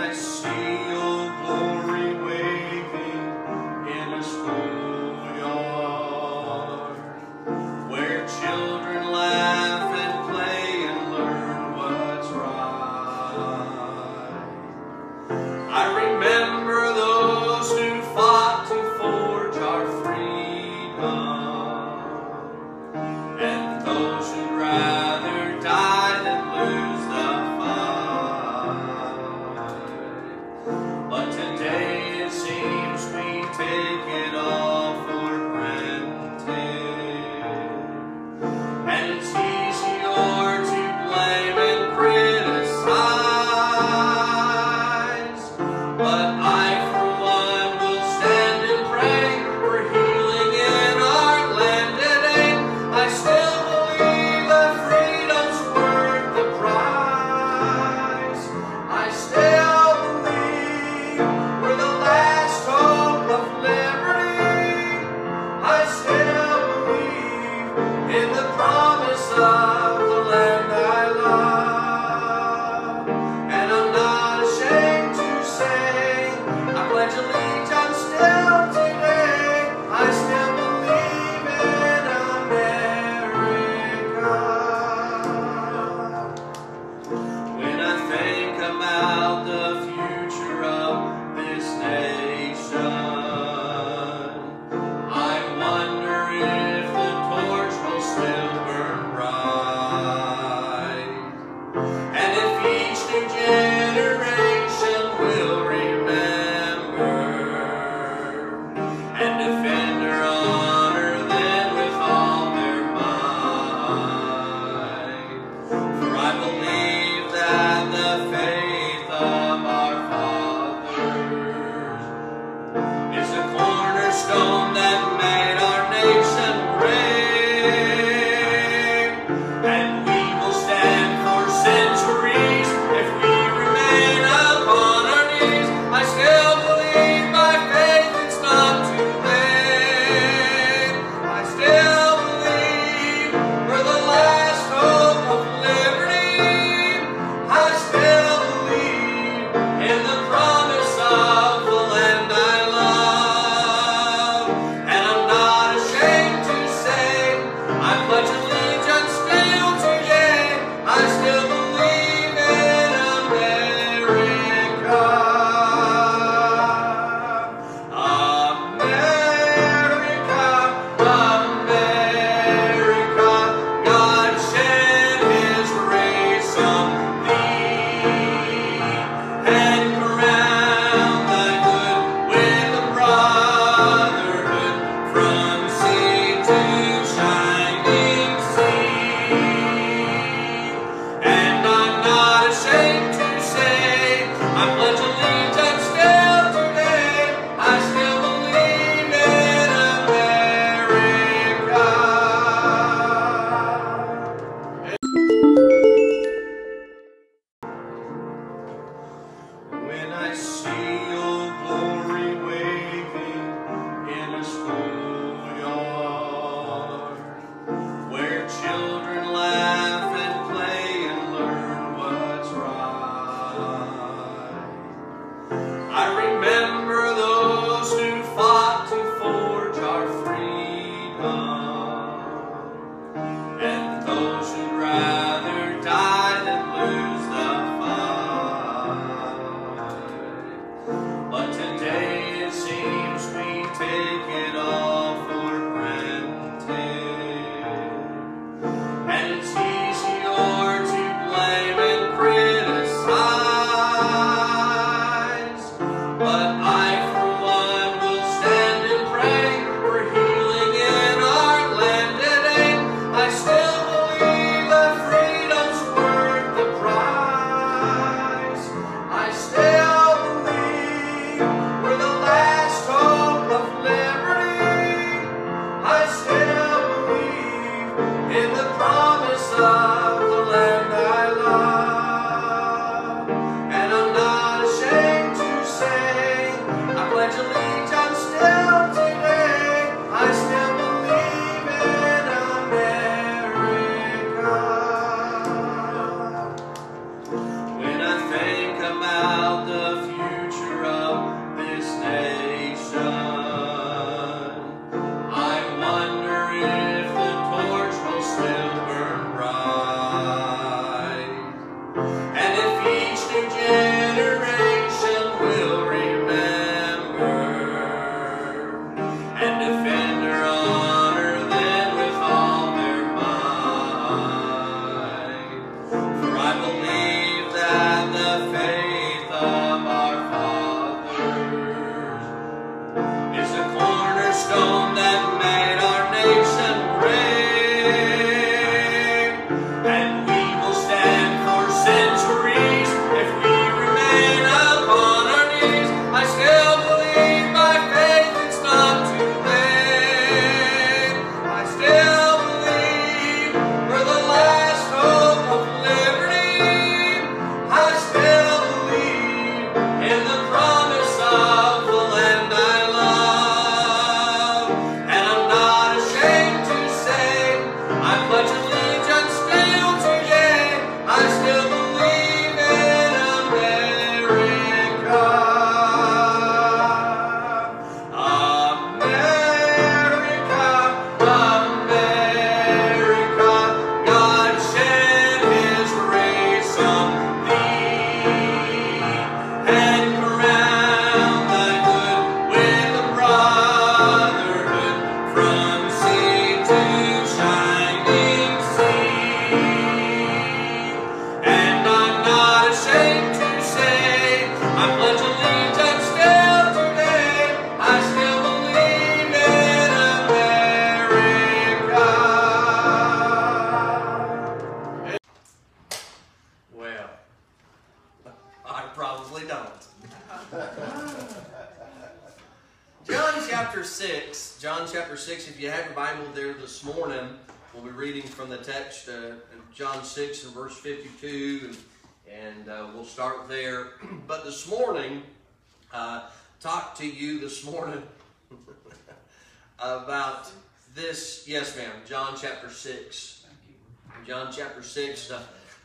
I see the text, uh, John 6 and verse 52, and, and uh, we'll start there. but this morning, uh, talk to you this morning about this. Yes, ma'am. John chapter 6. John chapter 6.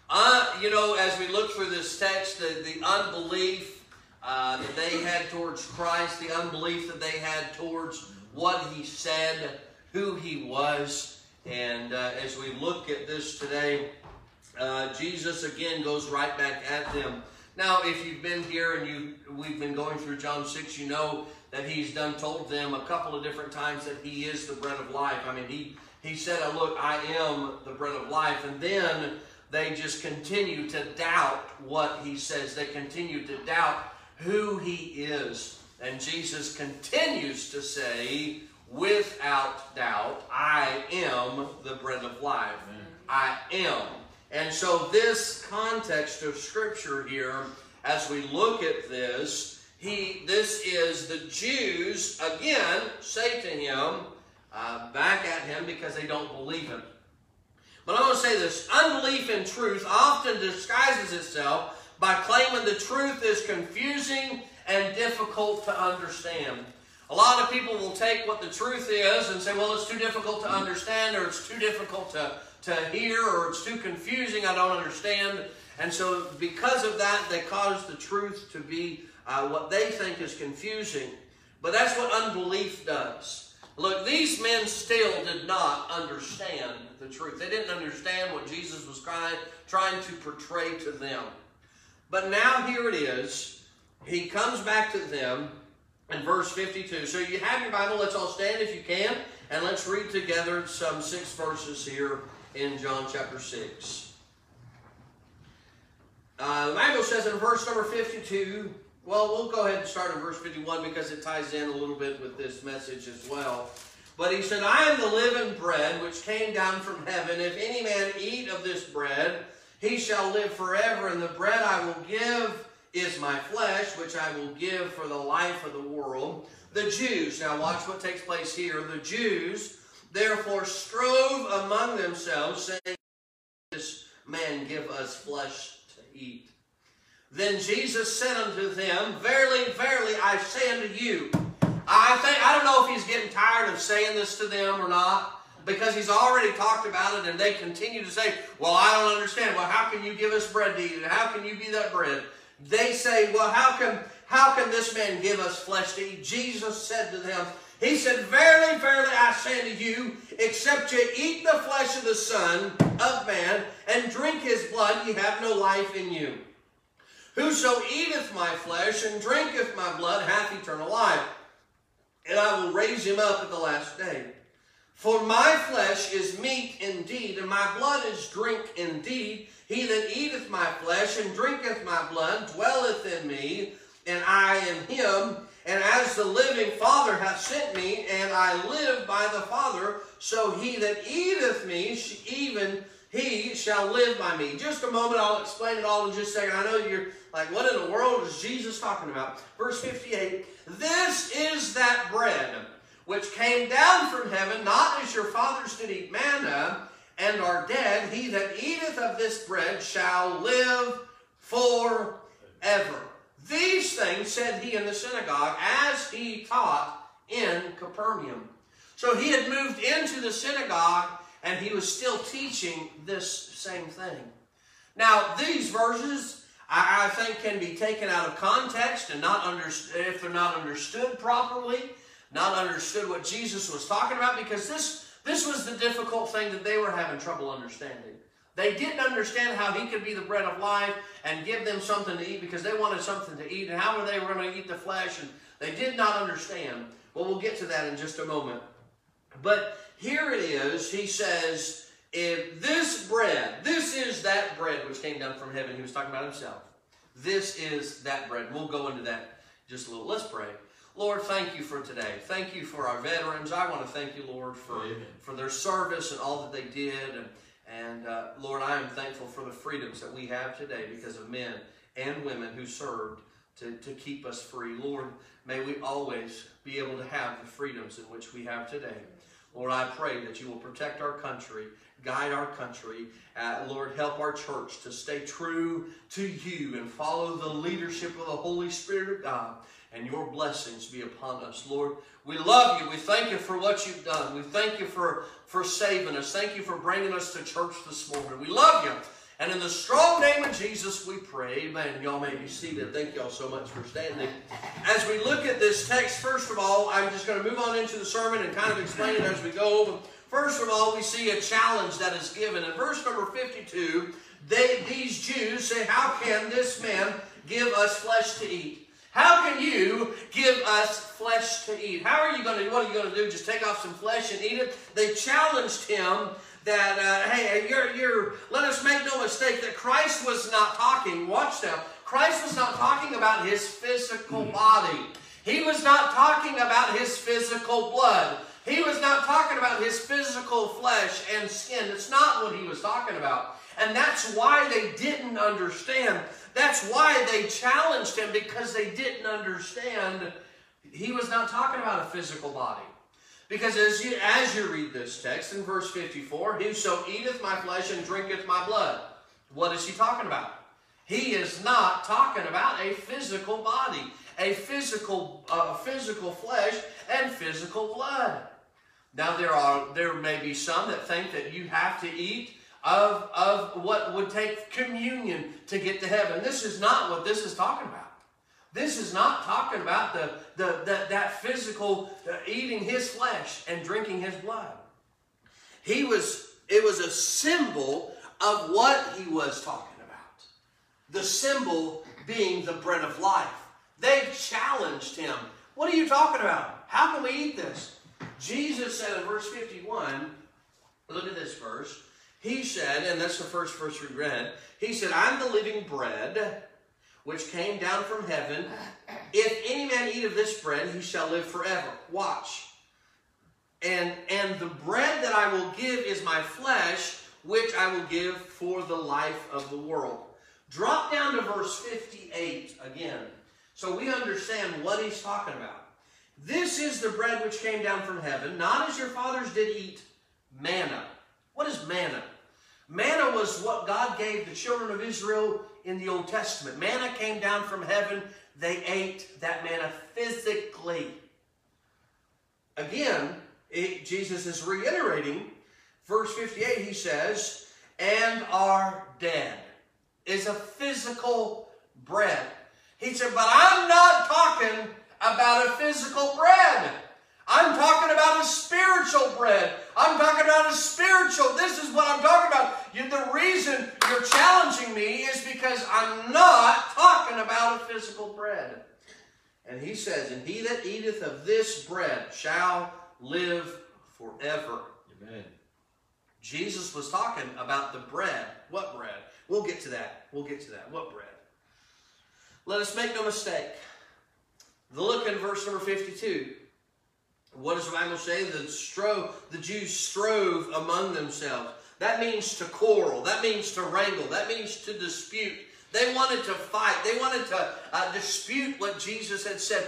Uh, you know, as we look through this text, the, the unbelief uh, that they had towards Christ, the unbelief that they had towards what he said, who he was. And uh, as we look at this today, uh, Jesus again goes right back at them. Now, if you've been here and you we've been going through John 6, you know that he's done told them a couple of different times that he is the bread of life. I mean, he, he said, oh, look, I am the bread of life. And then they just continue to doubt what he says. They continue to doubt who he is. And Jesus continues to say, without doubt, I am the bread of life. Amen. I am. And so this context of Scripture here, as we look at this, he, this is the Jews, again, say to him, uh, back at him because they don't believe him. But I want to say this unbelief in truth often disguises itself by claiming the truth is confusing and difficult to understand. A lot of people will take what the truth is and say, well, it's too difficult to understand or it's too difficult to, to hear or it's too confusing, I don't understand. And so, because of that, they cause the truth to be uh, what they think is confusing. But that's what unbelief does. Look, these men still did not understand the truth. They didn't understand what Jesus was trying, trying to portray to them. But now here it is. He comes back to them in verse 52. So you have your Bible. Let's all stand if you can. And let's read together some six verses here in John chapter 6. Uh, the Bible says in verse number 52, well, we'll go ahead and start in verse 51 because it ties in a little bit with this message as well. But he said, I am the living bread which came down from heaven. If any man eat of this bread, he shall live forever. And the bread I will give is my flesh, which I will give for the life of the world. The Jews, now watch what takes place here. The Jews therefore strove among themselves, saying, This man give us flesh to eat. Then Jesus said unto them, Verily, verily, I say unto you. I think I don't know if he's getting tired of saying this to them or not, because he's already talked about it, and they continue to say, Well, I don't understand. Well, how can you give us bread to eat? And how can you be that bread? They say, Well, how can how can this man give us flesh to eat? Jesus said to them, He said, Verily, verily, I say to you, except you eat the flesh of the Son of Man and drink his blood, ye have no life in you. Whoso eateth my flesh and drinketh my blood hath eternal life, and I will raise him up at the last day. For my flesh is meat indeed, and my blood is drink indeed. He that eateth my flesh and drinketh my blood dwelleth in me, and I in him. And as the living Father hath sent me, and I live by the Father, so he that eateth me, even he shall live by me. Just a moment, I'll explain it all in just a second. I know you're like, what in the world is Jesus talking about? Verse 58 This is that bread which came down from heaven, not as your fathers did eat manna and are dead. He that eateth of this bread shall live forever. These things said he in the synagogue as he taught in Capernaum. So he had moved into the synagogue and he was still teaching this same thing. Now, these verses, I, I think, can be taken out of context and not understood if they're not understood properly, not understood what Jesus was talking about, because this, this was the difficult thing that they were having trouble understanding. They didn't understand how he could be the bread of life and give them something to eat because they wanted something to eat and how were they going to eat the flesh and they did not understand. Well, we'll get to that in just a moment. But here it is, he says, if this bread, this is that bread which came down from heaven. He was talking about himself. This is that bread. We'll go into that just a little. Let's pray. Lord, thank you for today. Thank you for our veterans. I want to thank you, Lord, for, for their service and all that they did. And, And uh, Lord, I am thankful for the freedoms that we have today because of men and women who served to, to keep us free. Lord, may we always be able to have the freedoms in which we have today. Lord, I pray that you will protect our country, guide our country. Uh, Lord, help our church to stay true to you and follow the leadership of the Holy Spirit of God and your blessings be upon us. Lord, we love you. We thank you for what you've done. We thank you for, for saving us. Thank you for bringing us to church this morning. We love you. And in the strong name of Jesus, we pray. Amen. Y'all may be seated. Thank y'all so much for standing. As we look at this text, first of all, I'm just going to move on into the sermon and kind of explain it as we go. First of all, we see a challenge that is given. In verse number 52, they, these Jews say, How can this man give us flesh to eat? How can you give us flesh to eat? How are you going to, what are you going to do? Just take off some flesh and eat it? They challenged him that, uh, hey, you're, you're, let us make no mistake that Christ was not talking, watch now, Christ was not talking about his physical body. He was not talking about his physical blood. He was not talking about his physical flesh and skin. It's not what he was talking about. And that's why they didn't understand that's why they challenged him because they didn't understand he was not talking about a physical body. Because as you, as you read this text in verse 54, whoso eateth my flesh and drinketh my blood, what is he talking about? He is not talking about a physical body, a physical, uh, physical flesh and physical blood. Now there are there may be some that think that you have to eat of, of what would take communion to get to heaven. This is not what this is talking about. This is not talking about the, the, the that physical uh, eating his flesh and drinking his blood. He was, it was a symbol of what he was talking about. The symbol being the bread of life. They challenged him. What are you talking about? How can we eat this? Jesus said in verse 51, look at this verse. He said, and that's the first verse we read, he said, I'm the living bread which came down from heaven. If any man eat of this bread, he shall live forever. Watch. And, and the bread that I will give is my flesh, which I will give for the life of the world. Drop down to verse 58 again, so we understand what he's talking about. This is the bread which came down from heaven, not as your fathers did eat manna. What is manna? Manna was what God gave the children of Israel in the Old Testament. Manna came down from heaven. They ate that manna physically. Again, it, Jesus is reiterating, verse 58, he says, and are dead. Is a physical bread. He said, but I'm not talking about a physical bread. I'm talking about a spiritual bread. I'm talking about a spiritual. This is what I'm talking about. You, the reason you're challenging me is because I'm not talking about a physical bread. And he says, And he that eateth of this bread shall live forever. Amen. Jesus was talking about the bread. What bread? We'll get to that. We'll get to that. What bread? Let us make no mistake. The look in verse number 52. What does the Bible say? The, the Jews strove among themselves. That means to quarrel. That means to wrangle. That means to dispute. They wanted to fight. They wanted to uh, dispute what Jesus had said.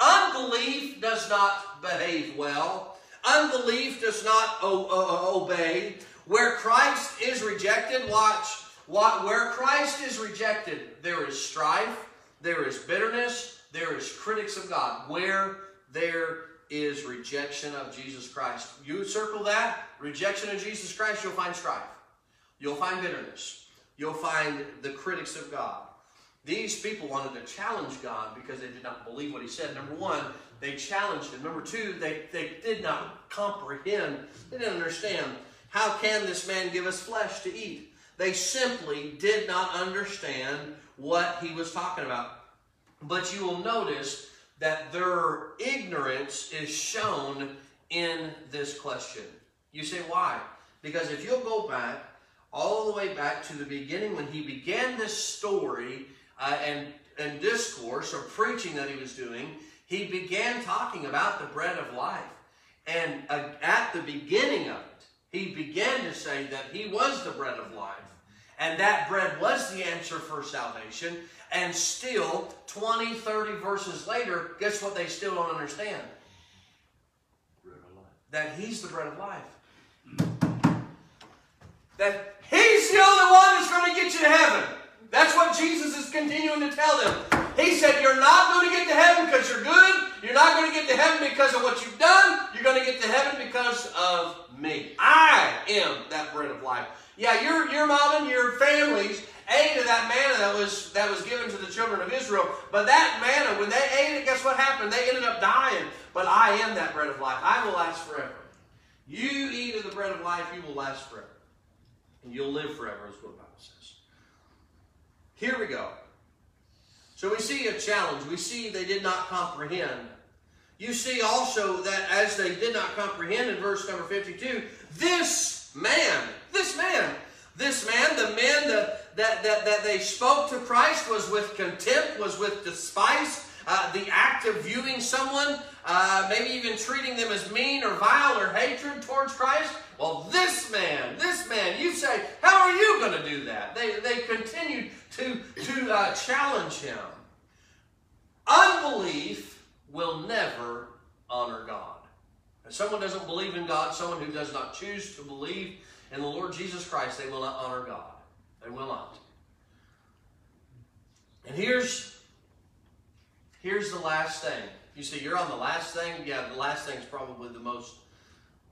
Unbelief does not behave well. Unbelief does not obey. Where Christ is rejected, watch. Where Christ is rejected, there is strife, there is bitterness, there is critics of God. Where there is rejection of Jesus Christ. You circle that, rejection of Jesus Christ, you'll find strife. You'll find bitterness. You'll find the critics of God. These people wanted to challenge God because they did not believe what he said. Number one, they challenged him. Number two, they, they did not comprehend. They didn't understand. How can this man give us flesh to eat? They simply did not understand what he was talking about. But you will notice that their ignorance is shown in this question. You say, why? Because if you'll go back, all the way back to the beginning when he began this story uh, and, and discourse or preaching that he was doing, he began talking about the bread of life. And uh, at the beginning of it, he began to say that he was the bread of life. And that bread was the answer for salvation. And still, 20, 30 verses later, guess what they still don't understand? That he's the bread of life. That he's the only one that's going to get you to heaven. That's what Jesus is continuing to tell them. He said, You're not going to get to heaven because you're good. You're not going to get to heaven because of what you've done. You're going to get to heaven because of me. I am that bread of life. Yeah, your, your mom and your families ate of that manna that was, that was given to the children of Israel. But that manna, when they ate it, guess what happened? They ended up dying. But I am that bread of life. I will last forever. You eat of the bread of life, you will last forever. And you'll live forever, is what the Bible says. Here we go. So we see a challenge. We see they did not comprehend. You see also that as they did not comprehend in verse number 52, this man, this man, this man, the men that, that, that, that they spoke to Christ was with contempt, was with despise. Uh, the act of viewing someone, uh, maybe even treating them as mean or vile or hatred towards Christ. Well, this man, this man, you say, how are you going to do that? They, they continued to, to uh, challenge him. Unbelief will never honor God. If someone doesn't believe in God, someone who does not choose to believe in the Lord Jesus Christ, they will not honor God. They will not. And here's here's the last thing. You see, you're on the last thing. Yeah, the last thing is probably the most,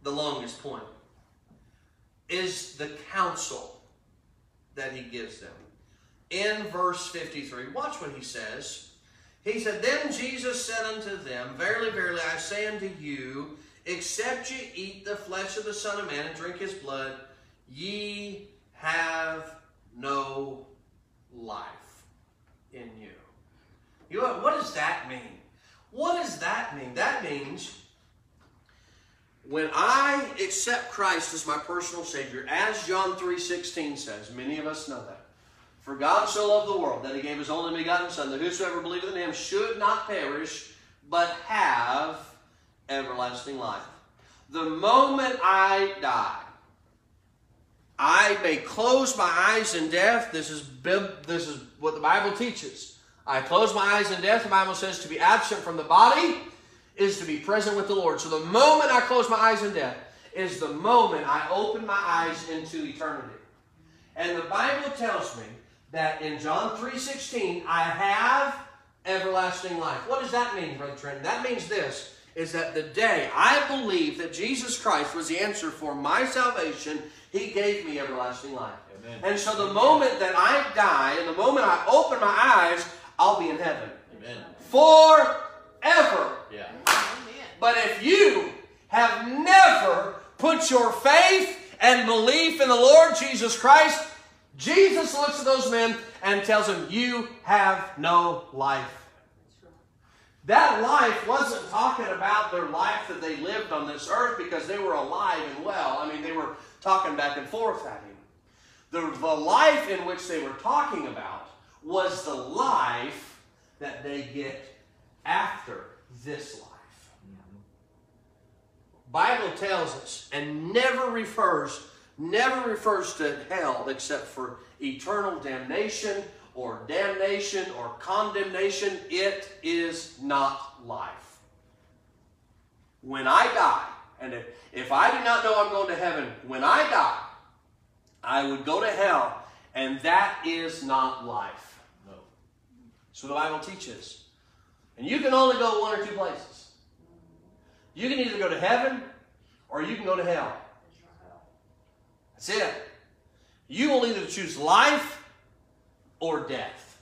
the longest point. Is the counsel that he gives them. In verse 53, watch what he says. He said, Then Jesus said unto them, Verily, verily, I say unto you, except ye eat the flesh of the Son of Man and drink his blood, ye have no life in you. You know, what does that mean? What does that mean? That means when I accept Christ as my personal Savior, as John 3.16 says, many of us know that. For God so loved the world that he gave his only begotten Son, that whosoever believeth in him should not perish, but have everlasting life. The moment I die, I may close my eyes in death. This is, this is what the Bible teaches. I close my eyes in death. The Bible says to be absent from the body is to be present with the Lord. So the moment I close my eyes in death is the moment I open my eyes into eternity. And the Bible tells me that in John 3.16, I have everlasting life. What does that mean, Brother Trent? That means this, is that the day I believe that Jesus Christ was the answer for my salvation, He gave me everlasting life. Amen. And so the moment that I die, and the moment I open my eyes, I'll be in heaven. Amen. Forever. Yeah. But if you have never put your faith and belief in the Lord Jesus Christ, Jesus looks at those men and tells them, You have no life. That life wasn't talking about their life that they lived on this earth because they were alive and well. I mean, they were talking back and forth at him. The, the life in which they were talking about was the life that they get after this life. Bible tells us and never refers never refers to hell except for eternal damnation or damnation or condemnation. It is not life. When I die, and if, if I do not know I'm going to heaven, when I die, I would go to hell, and that is not life. No. So the Bible teaches. And you can only go one or two places. You can either go to heaven or you can go to hell. That's it. You will either choose life or death.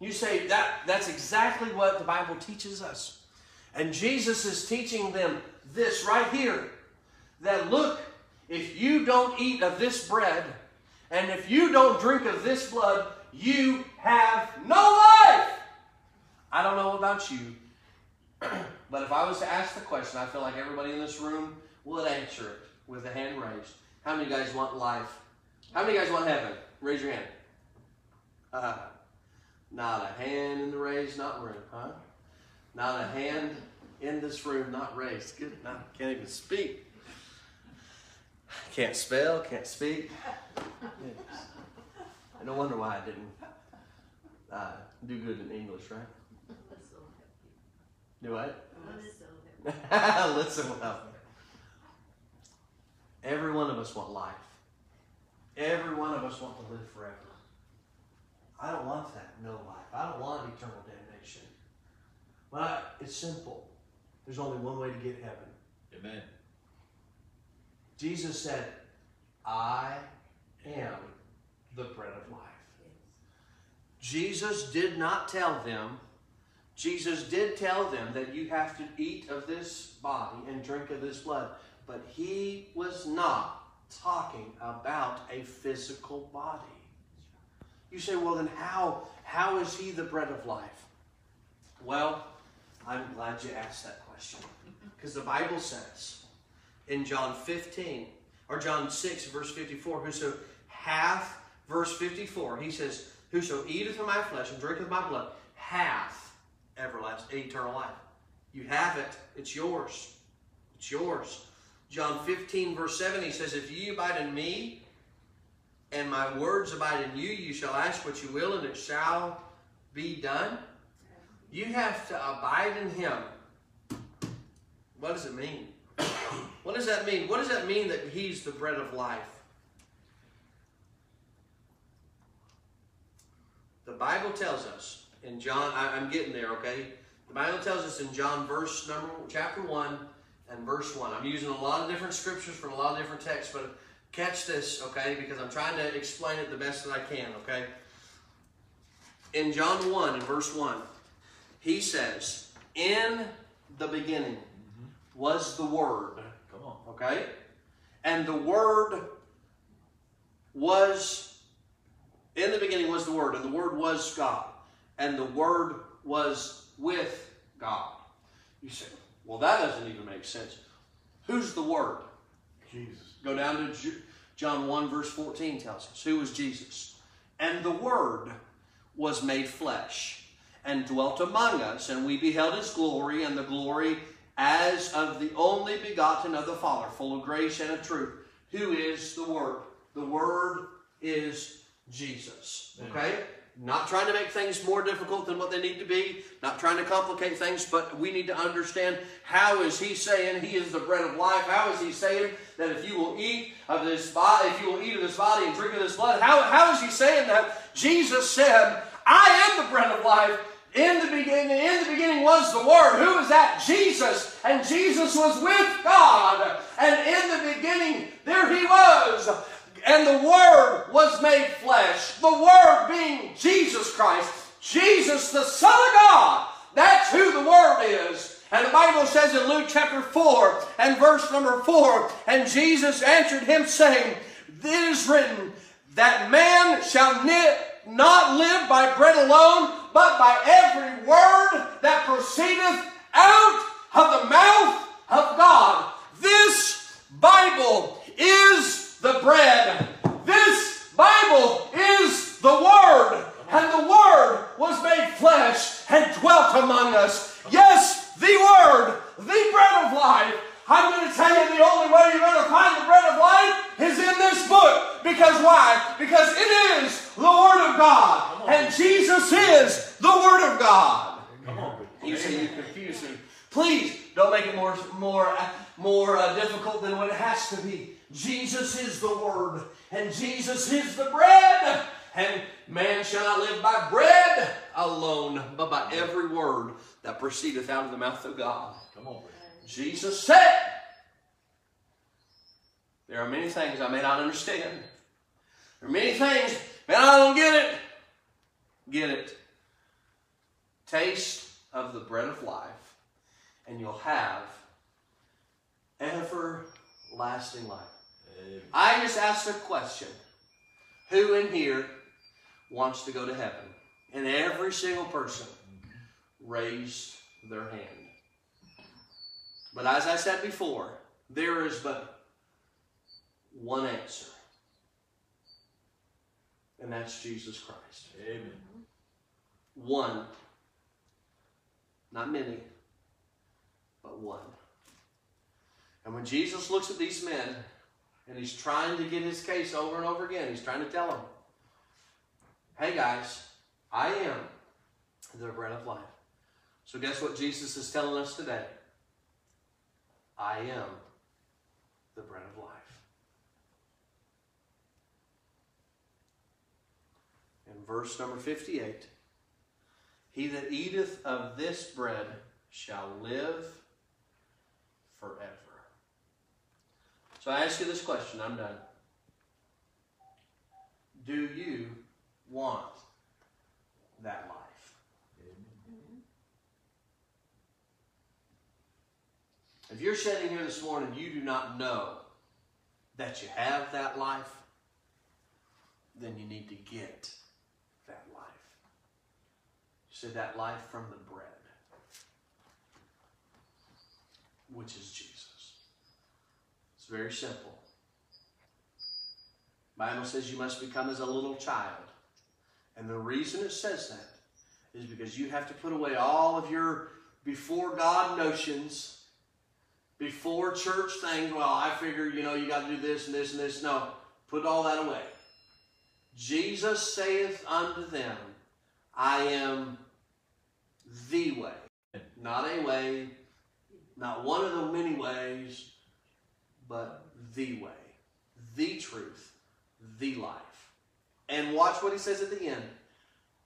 You say that that's exactly what the Bible teaches us. And Jesus is teaching them this right here. That look, if you don't eat of this bread, and if you don't drink of this blood, you have no life. I don't know about you, but if I was to ask the question, I feel like everybody in this room would answer it with a hand raised. How many guys want life? How many guys want heaven? Raise your hand. Uh, not a hand in the raised, not room, huh? Not a hand in this room, not raised. Good, I can't even speak. Can't spell, can't speak. No wonder why I didn't uh, do good in English, right? Do what? Listen well. Every one of us want life. Every one of us want to live forever. I don't want that, no life. I don't want eternal damnation. But it's simple. There's only one way to get heaven. Amen. Jesus said, I am the bread of life. Jesus did not tell them, Jesus did tell them that you have to eat of this body and drink of this blood, but he was not talking about a physical body. You say, well, then how, how is he the bread of life? Well, I'm glad you asked that question. Because the Bible says in John 15, or John 6, verse 54, whoso hath, verse 54, he says, Whoso eateth of my flesh and drinketh of my blood hath everlasting eternal life. You have it. It's yours. It's yours. John 15, verse 7, he says, If ye abide in me, and my words abide in you, you shall ask what you will, and it shall be done. You have to abide in him. What does it mean? What does that mean? What does that mean that he's the bread of life? The Bible tells us in John, I, am getting there, okay? The Bible tells us in John verse number chapter one and verse one. I'm using a lot of different scriptures from a lot of different texts, but catch this, okay? Because I'm trying to explain it the best that I can, okay? In John 1 and verse 1, he says, In the beginning was the Word. Come on. Okay? And the Word was, in the beginning was the Word, and the Word was God. And the Word was with God. You say, well, that doesn't even make sense. Who's the Word? Jesus. Go down to Ju- John 1, verse 14 tells us who was Jesus. And the Word was made flesh and dwelt among us, and we beheld his glory, and the glory as of the only begotten of the Father, full of grace and of truth. Who is the Word? The Word is Jesus. Okay? Not trying to make things more difficult than what they need to be, not trying to complicate things, but we need to understand how is he saying he is the bread of life? How is he saying that if you will eat of this body, if you will eat of this body and drink of this blood, how, how is he saying that? Jesus said, I am the bread of life. In the beginning, in the beginning was the Word. Who is that? Jesus. And Jesus was with God. And in the beginning, there he was. And the Word was made flesh. The Word being Jesus Christ. Jesus, the Son of God. That's who the Word is. And the Bible says in Luke chapter 4 and verse number 4, and Jesus answered him, saying, It is written, that man shall ni- not live by bread alone, but by every word that proceedeth out of the mouth of God. This Bible is the bread. This Bible is the Word. And the Word was made flesh and dwelt among us. Yes, the Word, the bread of life. I'm going to tell you the only way you're going to find the bread of life is in this book. Because why? Because it is the Word of God. And Jesus is the Word of God. Come on. You say you confuse me. Please don't make it more more more uh, difficult than what it has to be. Jesus is the Word, and Jesus is the bread. And man shall not live by bread alone, but by every word that proceedeth out of the mouth of God. Come on. Jesus said, There are many things I may not understand. There are many things, man, I don't get it. Get it. Taste of the bread of life, and you'll have everlasting life. Amen. I just asked a question. Who in here wants to go to heaven? And every single person raised their hand. But as I said before, there is but one answer. And that's Jesus Christ. Amen. One. Not many, but one. And when Jesus looks at these men, And he's trying to get his case over and over again. He's trying to tell them, hey guys, I am the bread of life. So, guess what Jesus is telling us today? I am the bread of life. In verse number 58, he that eateth of this bread shall live forever. So I ask you this question, I'm done. Do you want that life? If you're sitting here this morning, you do not know that you have that life, then you need to get that life. You said that life from the bread, which is Jesus. It's very simple. Bible says you must become as a little child. And the reason it says that is because you have to put away all of your before God notions before church things, well, I figure, you know, you got to do this and this and this. No, put all that away. Jesus saith unto them, I am the way. Not a way, not one of the many ways, but the way, the truth, the life. And watch what he says at the end.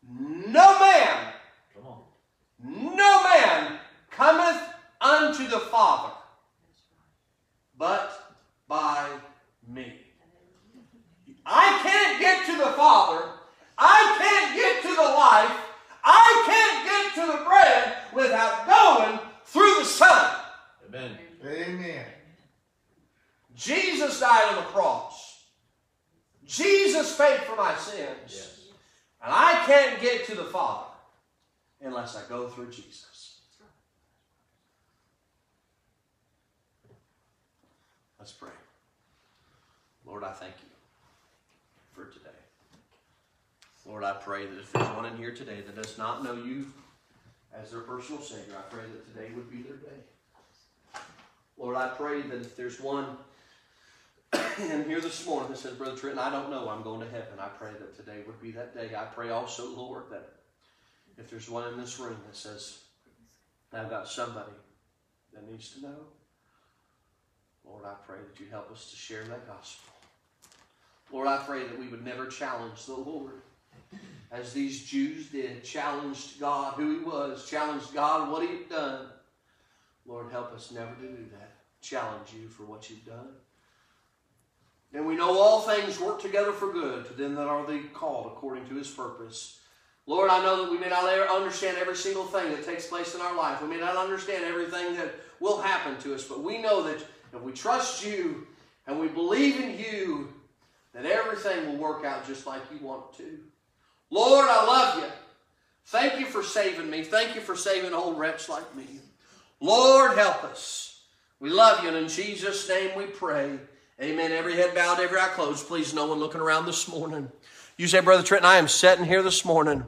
No man, Come on. no man cometh unto the Father but by me. I can't get to the Father. I can't get to the life. I can't get to the bread without going through the Son. Amen. Amen. Jesus died on the cross. Jesus paid for my sins. Yes. And I can't get to the Father unless I go through Jesus. Let's pray. Lord, I thank you for today. Lord, I pray that if there's one in here today that does not know you as their personal Savior, I pray that today would be their day. Lord, I pray that if there's one in here this morning that says, Brother Trenton, I don't know, I'm going to heaven, I pray that today would be that day. I pray also, Lord, that if there's one in this room that says, I've got somebody that needs to know, Lord, I pray that you help us to share that gospel. Lord, I pray that we would never challenge the Lord as these Jews did, challenged God who He was, challenged God what He had done. Lord, help us never to do that. Challenge you for what you've done. And we know all things work together for good to them that are the called according to His purpose. Lord, I know that we may not understand every single thing that takes place in our life. We may not understand everything that will happen to us, but we know that if we trust you and we believe in you, that everything will work out just like you want it to. Lord, I love you. Thank you for saving me. Thank you for saving an old wretch like me. Lord, help us. We love you, and in Jesus' name we pray. Amen. Every head bowed, every eye closed. Please, no one looking around this morning. You say, Brother Trenton, I am sitting here this morning